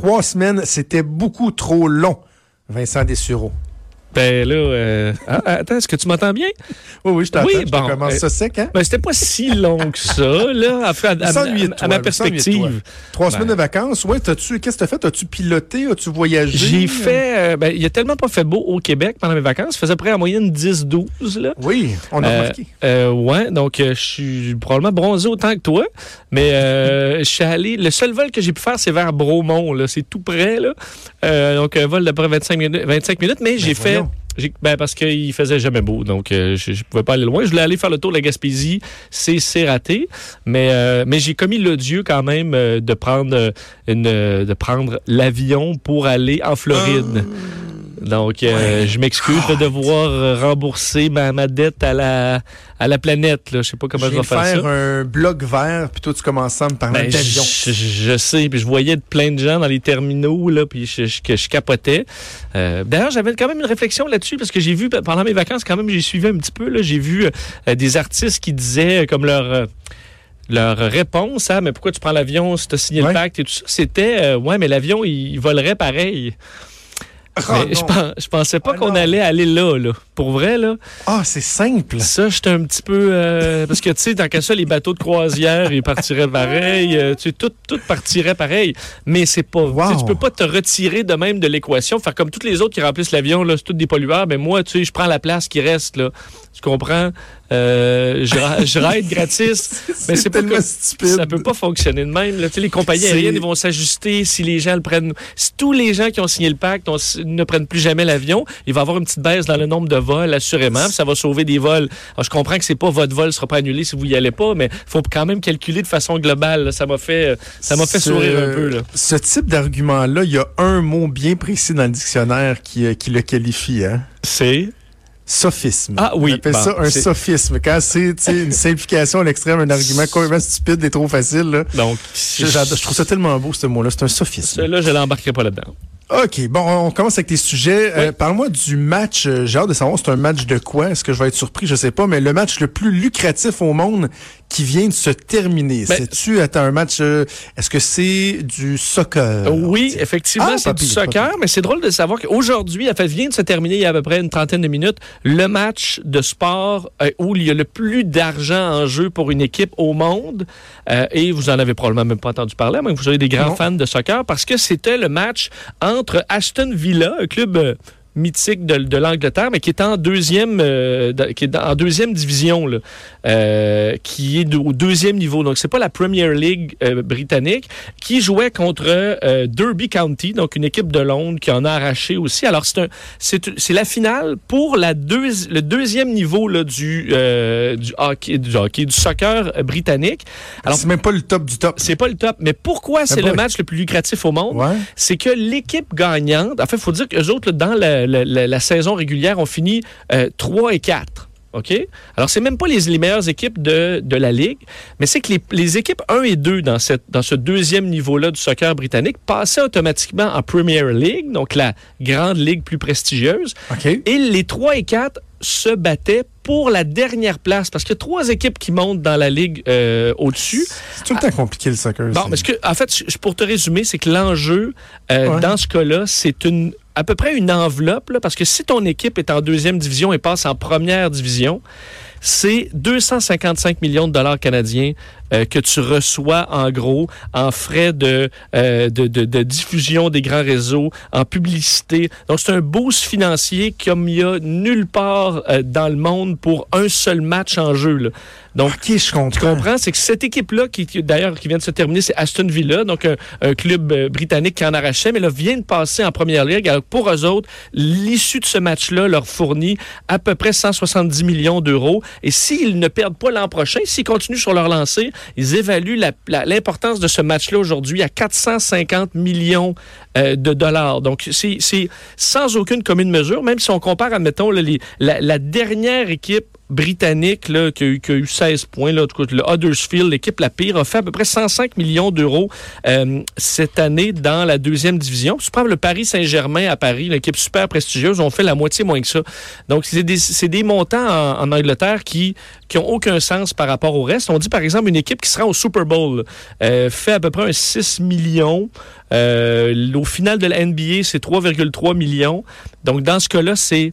Trois semaines, c'était beaucoup trop long. Vincent Dessureau. Ben là, euh, ah, attends, est-ce que tu m'entends bien? Oui, oui, je t'entends. Oui, bon, commence euh, ça sec, hein? Ben, c'était pas si long que ça, là, à, à- à- à- ma perspective. Trois Ben. semaines de vacances. Ouais, t'as-tu, qu'est-ce que t'as fait? As-tu piloté? As-tu voyagé? J'ai fait, euh, ben, il y a tellement pas fait beau au Québec pendant mes vacances. Il faisait près en moyenne 10-12, là. Oui, on a Euh, remarqué. euh, ouais, donc euh, je suis probablement bronzé autant que toi, mais euh, je suis allé. Le seul vol que j'ai pu faire, c'est vers Bromont, là, c'est tout près, là. Euh, donc un vol d'à peu près 25 minutes, 25 minutes, mais j'ai fait. Ben parce qu'il faisait jamais beau, donc euh, je, je pouvais pas aller loin. Je voulais aller faire le tour de la Gaspésie, c'est raté, mais euh, mais j'ai commis l'odieux quand même euh, de prendre euh, une de prendre l'avion pour aller en Floride. Donc, euh, je m'excuse, vais devoir rembourser ma, ma dette à la, à la planète. Là. Je sais pas comment je je, vais de faire, faire ça. un blog vert, puis toi, tu commences à me parler Ben, d'avion. je, sais, puis je voyais plein de gens dans les terminaux, là, puis je, je- que je capotais. Euh, D'ailleurs, j'avais quand même une réflexion là-dessus, parce que j'ai vu, pendant mes vacances, quand même, j'ai suivi un petit peu, j'ai vu euh, des artistes qui disaient, comme leur... leur réponse à mais pourquoi tu prends l'avion si tu as signé Ouais. le pacte et tout ça, c'était euh, ouais, mais l'avion, il, il volerait pareil. Ah, je, non. pens- je pensais pas Ah, qu'on allait aller là, là. Pour vrai, là. Ah, c'est simple. Ça, j'étais un petit peu. euh, parce que, tu sais, tant qu'à ça, les bateaux de croisière, ils partiraient pareil. euh, tu sais, tout, tout partirait pareil. Mais c'est pas. tu sais, Wow. Tu peux pas te retirer de même de l'équation. Faire comme tous les autres qui remplissent l'avion, là, c'est tous des pollueurs. Mais moi, tu sais, je prends la place qui reste, là. Tu comprends? Euh, je, je ride gratis. Mais c'est pas tellement comme- stupide. Ça peut pas fonctionner de même. là. Les compagnies aériennes ils vont s'ajuster si les gens le prennent. Si tous les gens qui ont signé le pacte ne prennent plus jamais l'avion, il va y avoir une petite baisse dans le nombre de vols, assurément. ça va sauver des vols. Alors, je comprends que c'est pas votre vol ne sera pas annulé si vous y allez pas, mais faut quand même calculer de façon globale. là. Ça m'a fait, euh, ça m'a fait Ce- sourire un peu. Là. Ce type d'argument-là, il y a un mot bien précis dans le dictionnaire qui, euh, qui le qualifie, hein? C'est. Sophisme. Ah oui, On appelle bon, ça un sophisme. Quand c'est une simplification à l'extrême, un argument complètement stupide et trop facile, là. Donc, je trouve ça tellement beau, ce mot-là. C'est un sophisme. Là, je l'embarquerai pas là-dedans. OK, bon, on commence avec tes sujets. Euh, Parle-moi du match. euh, J'ai hâte de savoir, c'est un match de quoi? Est-ce que je vais être surpris? Je sais pas, mais le match le plus lucratif au monde qui vient de se terminer. Ben- C'est-tu, attends, un match, euh, est-ce que c'est du soccer? Oui, effectivement, Ah, c'est pas du soccer, mais c'est drôle de savoir qu'aujourd'hui, en fait, vient de se terminer il y a à peu près une trentaine de minutes, le match de sport euh, où il y a le plus d'argent en jeu pour une équipe au monde. Euh, et vous en avez probablement même pas entendu parler, mais vous soyez des grands Non. fans de soccer, parce que c'était le match entre Aston Villa, un club euh, mythique de, de l'Angleterre, mais qui est en deuxième, euh, de- qui est en deuxième division, là, euh, qui est au deuxième niveau. Donc, c'est pas la Premier League euh, britannique, qui jouait contre euh, Derby County, donc une équipe de Londres qui en a arraché aussi. Alors, c'est la finale pour la deuxi- le deuxième niveau là, du, euh, du hockey, du hockey, du soccer euh, britannique. Alors, c'est même pas le top du top. c'est pas le top, mais pourquoi c'est le match le plus lucratif au monde? Ouais. c'est que l'équipe gagnante, en fait, il faut dire qu'eux autres, là, dans la, la- la- la saison régulière, ont fini euh, 3 et 4. OK? Alors, c'est même pas les, les meilleures équipes de, de la Ligue, mais c'est que les, les équipes 1 et 2 dans, cette, dans ce deuxième niveau-là du soccer britannique passaient automatiquement en Premier League, donc la grande ligue plus prestigieuse. Et les 3 et 4 se battaient pour la dernière place, parce qu'il y a trois équipes qui montent dans la ligue euh, au-dessus. C'est tout le temps compliqué, le soccer. Bon, parce que, en fait, pour te résumer, c'est que l'enjeu, euh, Ouais. dans ce cas-là, c'est une à peu près une enveloppe, là, parce que si ton équipe est en deuxième division et passe en première division, c'est 255 millions de dollars canadiens euh, que tu reçois en gros en frais de, euh, de, de- de diffusion des grands réseaux, en publicité. Donc c'est un boost financier comme il y a nulle part euh, dans le monde pour un seul match en jeu. là. Donc OK, je comprends. tu comprends? C'est que cette équipe-là, qui, qui, d'ailleurs, qui vient de se terminer, c'est Aston Villa, donc un, un club euh, britannique qui en arrachait, mais là, vient de passer en première ligue. Alors, pour eux autres, l'issue de ce match-là leur fournit à peu près 170 millions d'euros. Et s'ils ne perdent pas l'an prochain, s'ils continuent sur leur lancée, ils évaluent l'importance de ce match-là aujourd'hui à 450 millions euh, de dollars. Donc, c'est sans aucune commune mesure, même si on compare, admettons, la dernière équipe britannique là, qui, a eu, qui, a eu, 16 points, là, le Huddersfield, l'équipe la pire, a fait à peu près 105 millions d'euros euh, cette année dans la deuxième division. Si tu prends le Paris Saint-Germain à Paris, l'équipe super prestigieuse, ont fait la moitié moins que ça. Donc, c'est des, des, montants en, en, Angleterre qui qui ont aucun sens par rapport au reste. On dit, par exemple, une équipe qui sera au Super Bowl euh, fait à peu près un 6 millions. Euh, au final de la NBA, c'est 3,3 millions. Donc, dans ce cas-là, c'est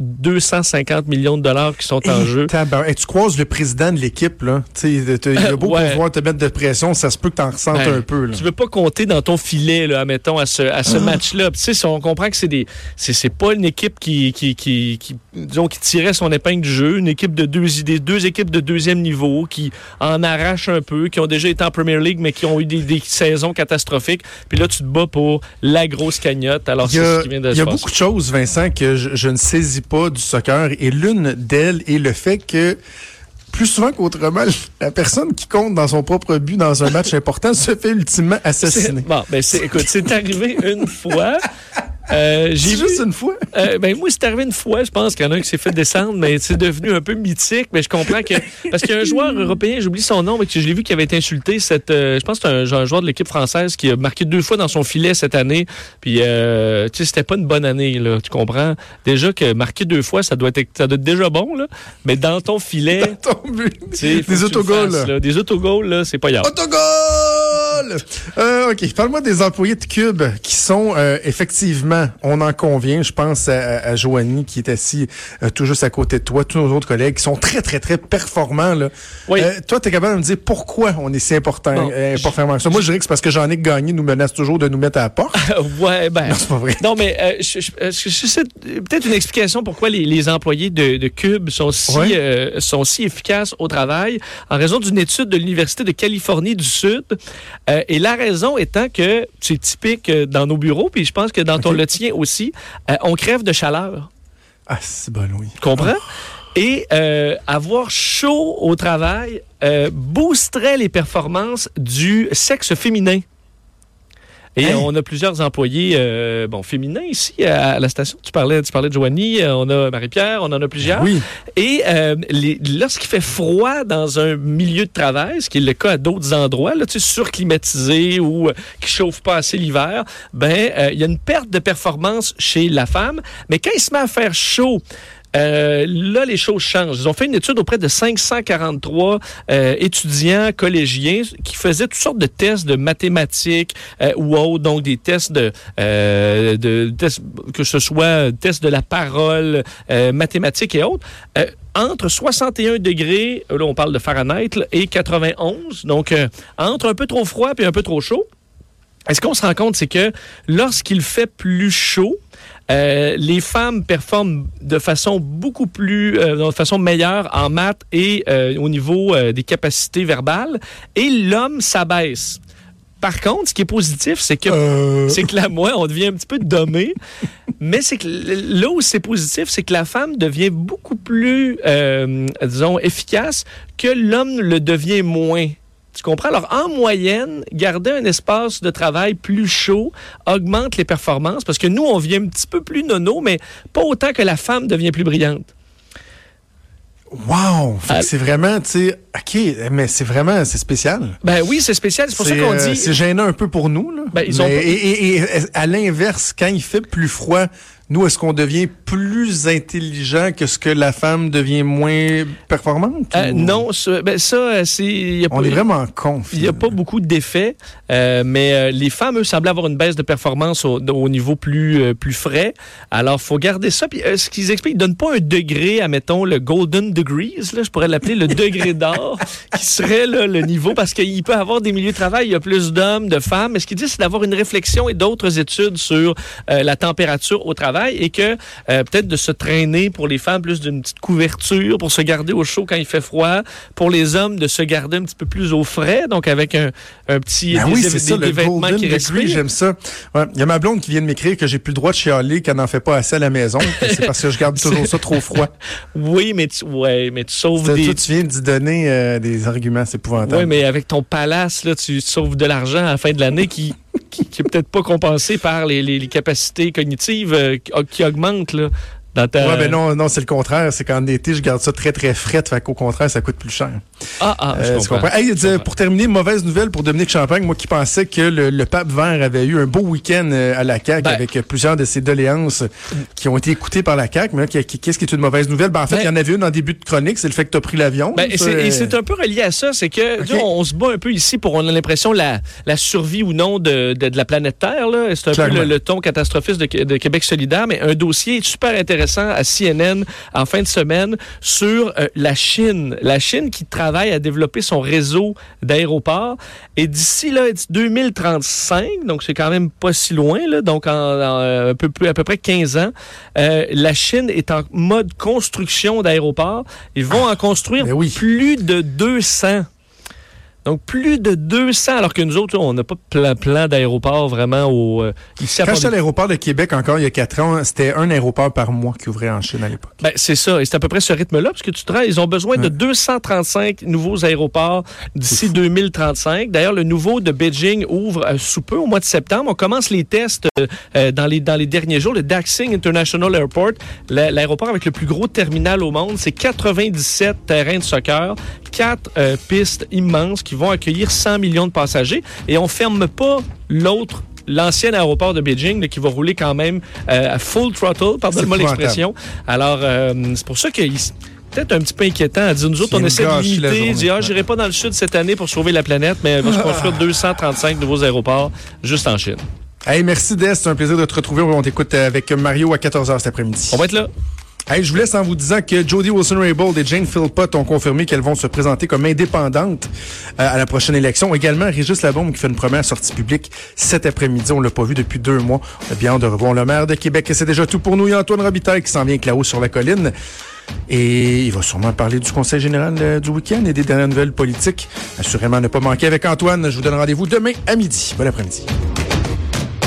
250 millions de dollars qui sont en et jeu. Et tu croises le président de l'équipe, là. il a beau ouais. pouvoir te mettre de pression, ça se peut que tu en ressentes Ben, un peu. Là. Tu veux pas compter dans ton filet, là, admettons, à ce, à ce match-là. Sais, on comprend que c'est des, c'est, pas une équipe qui, qui, qui, qui, disons, qui tirait son épingle du jeu, une équipe de deux, des deux équipes de deuxième niveau qui en arrachent un peu, qui ont déjà été en Premier League, mais qui ont eu des, des saisons catastrophiques. Puis là, tu te bats pour la grosse cagnotte. Alors, Il y c'est a, ce qui vient de il y a beaucoup de choses, Vincent, que je, je ne saisis pas du soccer. Et l'une d'elles est le fait que plus souvent qu'autrement, la personne qui compte dans son propre but dans un match important se fait ultimement assassiner. Bon, ben, écoute, c'est arrivé une fois. Euh, j'ai C'est vu, juste une fois. Euh, ben moi, c'est arrivé une fois, je pense qu'il y en a un qui s'est fait descendre, mais c'est devenu un peu mythique. Mais je comprends que parce qu'il y a un joueur européen, j'oublie son nom, mais que je l'ai vu qui avait été insulté. Cette, euh, je pense que c'est un, un joueur de l'équipe française qui a marqué deux fois dans son filet cette année. Puis euh, tu sais, c'était pas une bonne année là. Tu comprends? Déjà que marquer deux fois, ça doit être, ça doit être déjà bon là. Mais dans ton filet, Ton but. Des autogols. Des autogols là, c'est pas grave. Autogol! Euh, OK, parle-moi des employés de Cube qui sont euh, effectivement, on en convient, je pense à, à, Joanie qui est assis euh, tout juste à côté de toi, tous nos autres collègues qui sont très, très, très performants. Là. Oui. Euh, toi, tu es capable de me dire pourquoi on est si important, Bon, euh, performant. Moi, je dirais que c'est parce que Jean-Nic Gagné nous menace toujours de nous mettre à la porte. ouais, ben. Non, c'est pas vrai. Non, mais euh, je, je- peut-être une explication pourquoi les, les employés de, de Cube sont si, Ouais. sont si efficaces au travail en raison d'une étude de l'Université de Californie du Sud. Euh, et la raison étant que c'est typique euh, dans nos bureaux, puis je pense que dans ton Ok. le tien aussi, euh, on crève de chaleur. Ah, c'est bon, oui. Tu comprends? Et euh, avoir chaud au travail euh, boosterait les performances du sexe féminin. Et Hein? on a plusieurs employés euh, bon, féminins ici à la station. Tu parlais, tu parlais de Joanie, euh, on a Marie-Pierre, on en a plusieurs. Oui. Et euh, lorsqu'il fait froid dans un milieu de travail, ce qui est le cas à d'autres endroits, là, tu sais, surclimatisé ou euh, qui chauffe pas assez l'hiver, ben euh, il y a une perte de performance chez la femme. Mais quand il se met à faire chaud, euh, là, les choses changent. Ils ont fait une étude auprès de 543 euh, étudiants collégiens qui faisaient toutes sortes de tests de mathématiques euh, ou autres, donc des tests de, euh, de tests- que ce soit tests de la parole, euh, mathématiques et autres. Entre 61 degrés, là on parle de Fahrenheit, là, et 91, donc euh, entre un peu trop froid et un peu trop chaud. Et ce qu'on se rend compte, c'est que lorsqu'il fait plus chaud, euh, les femmes performent de façon beaucoup plus, euh, de façon meilleure en maths et euh, au niveau des capacités verbales, et l'homme s'abaisse. Par contre, ce qui est positif, c'est que c'est que là, moi, on devient un petit peu dommé. mais c'est que là où c'est positif, c'est que la femme devient beaucoup plus, disons, efficace que l'homme le devient moins. Tu comprends? Alors, en moyenne, garder un espace de travail plus chaud augmente les performances parce que nous, on vient un petit peu plus nono, mais pas autant que la femme devient plus brillante. wow! Ah. c'est vraiment, tu sais, OK, mais c'est vraiment, c'est spécial. Ben oui, c'est spécial. C'est pour ça qu'on euh, dit. C'est gênant un peu pour nous. Là. Ben, ils ont Mais- pas- et, et- et à l'inverse, quand il fait plus froid, nous, est-ce qu'on devient plus intelligent que ce que la femme devient moins performante? Euh, ou- non, ça, ben ça, euh, c'est. il On pas- est vraiment con. Il n'y a pas beaucoup d'effets, euh, mais euh, les femmes, eux, semblaient avoir une baisse de performance au, au niveau plus, plus frais. Alors, faut garder ça. Puis, ce qu'ils expliquent, ils ne donnent pas un degré, à, mettons, le Golden Degrees, là, je pourrais l'appeler le degré d'or, qui serait là, le niveau, parce qu'il peut y avoir des milieux de travail, il y a plus d'hommes, de femmes. Mais ce qu'ils disent, c'est d'avoir une réflexion et d'autres études sur la température au travail et que euh, peut-être de se traîner pour les femmes plus d'une petite couverture pour se garder au chaud quand il fait froid. Pour les hommes, de se garder un petit peu plus au frais, donc avec un, un petit Ben des, oui, des- c'est ça, des le vêtements qui respirent. j'aime ça. Ouais. Il y a ma blonde qui vient de m'écrire que j'ai plus le droit de chialer qu'elle n'en fait pas assez à la maison. c'est parce que je garde toujours ça trop froid. Oui, mais tu, ouais, mais tu sauves des. toi, tu viens d'y donner euh, des arguments, c'est épouvantable. Oui, mais avec ton palace, là, tu sauves de l'argent à la fin de l'année qui, qui, est peut-être pas compensé par les, les- capacités cognitives euh, qui, qui augmentent. Là. Dans ta... Ouais, ben non, non, c'est le contraire. C'est qu'en été, je garde ça très, très frais. Fait qu'au contraire, ça coûte plus cher. Ah, ah, je Euh, comprends. comprends? Hey, Je dis- comprends. pour terminer, mauvaise nouvelle pour Dominique Champagne, moi qui pensais que le, le pape vert avait eu un beau week-end euh, à la CAQ Ben. avec euh, plusieurs de ses doléances qui ont été écoutées par la CAQ. Mais là, qui- qui- qu'est-ce qui est une mauvaise nouvelle? Ben, en fait, Ben. il y en avait une en début de chronique, c'est le fait que tu as pris l'avion. Et c'est- un peu relié à ça, c'est que Ok. tu sais, on, on se bat un peu ici pour on a l'impression la, la survie ou non de, de, de la planète Terre. là. C'est un Clairement. peu le, le ton catastrophiste de, de Québec solidaire, mais un dossier super intéressant à CNN en fin de semaine sur euh, la Chine. La Chine qui travaille à développer son réseau d'aéroports. Et d'ici là, d'ici 2035, donc c'est quand même pas si loin, là, donc en, en, euh, un peu, plus- à peu près 15 ans, euh, la Chine est en mode construction d'aéroports. Ils vont en construire oui. plus de 200. Donc, plus de 200, alors que nous autres, on n'a pas de plan, plan d'aéroport vraiment au, euh, ici à Quand j'étais à Port- l'aéroport de Québec encore il y a quatre ans, c'était un aéroport par mois qui ouvrait en Chine à l'époque. Ben, c'est ça. Et c'est à peu près ce rythme-là, parce que tu te rends, ils ont besoin de 235 nouveaux aéroports d'ici 2035. D'ailleurs, le nouveau de Beijing ouvre euh, sous peu, au mois de septembre. On commence les tests euh, euh, dans, les, dans les derniers jours. Le Daxing International Airport, la- l'aéroport avec le plus gros terminal au monde, c'est 97 terrains de soccer, quatre pistes immenses qui vont accueillir 100 millions de passagers. Et on ferme pas l'autre l'ancien aéroport de Beijing là, qui va rouler quand même euh, à full throttle, épouvantable. l'expression. Alors, euh, c'est pour ça que peut-être un petit peu inquiétant à dire, nous autres, on essaie de limiter, dire, ah, j'irai pas dans le sud cette année pour sauver la planète, mais il va se construire 235 nouveaux aéroports juste en Chine. Hey, merci Des, c'est un plaisir de te retrouver. On t'écoute avec Mario à 14h cet après-midi. On va être là. Hey, je vous laisse en vous disant que Jodie Wilson-Raybould et Jane Philpott ont confirmé qu'elles vont se présenter comme indépendantes euh, à la prochaine élection. Également, Régis Labombe qui fait une première sortie publique cet après-midi. On l'a pas vu depuis deux mois. On a bien de revoir le maire de Québec. C'est déjà tout pour nous. Il y a Antoine Robitaille qui s'en vient avec là-haut sur la colline. Et il va sûrement parler du Conseil général euh, du week-end et des dernières nouvelles politiques. Assurément, ne pas manquer avec Antoine. Je vous donne rendez-vous demain à midi. Bon après-midi.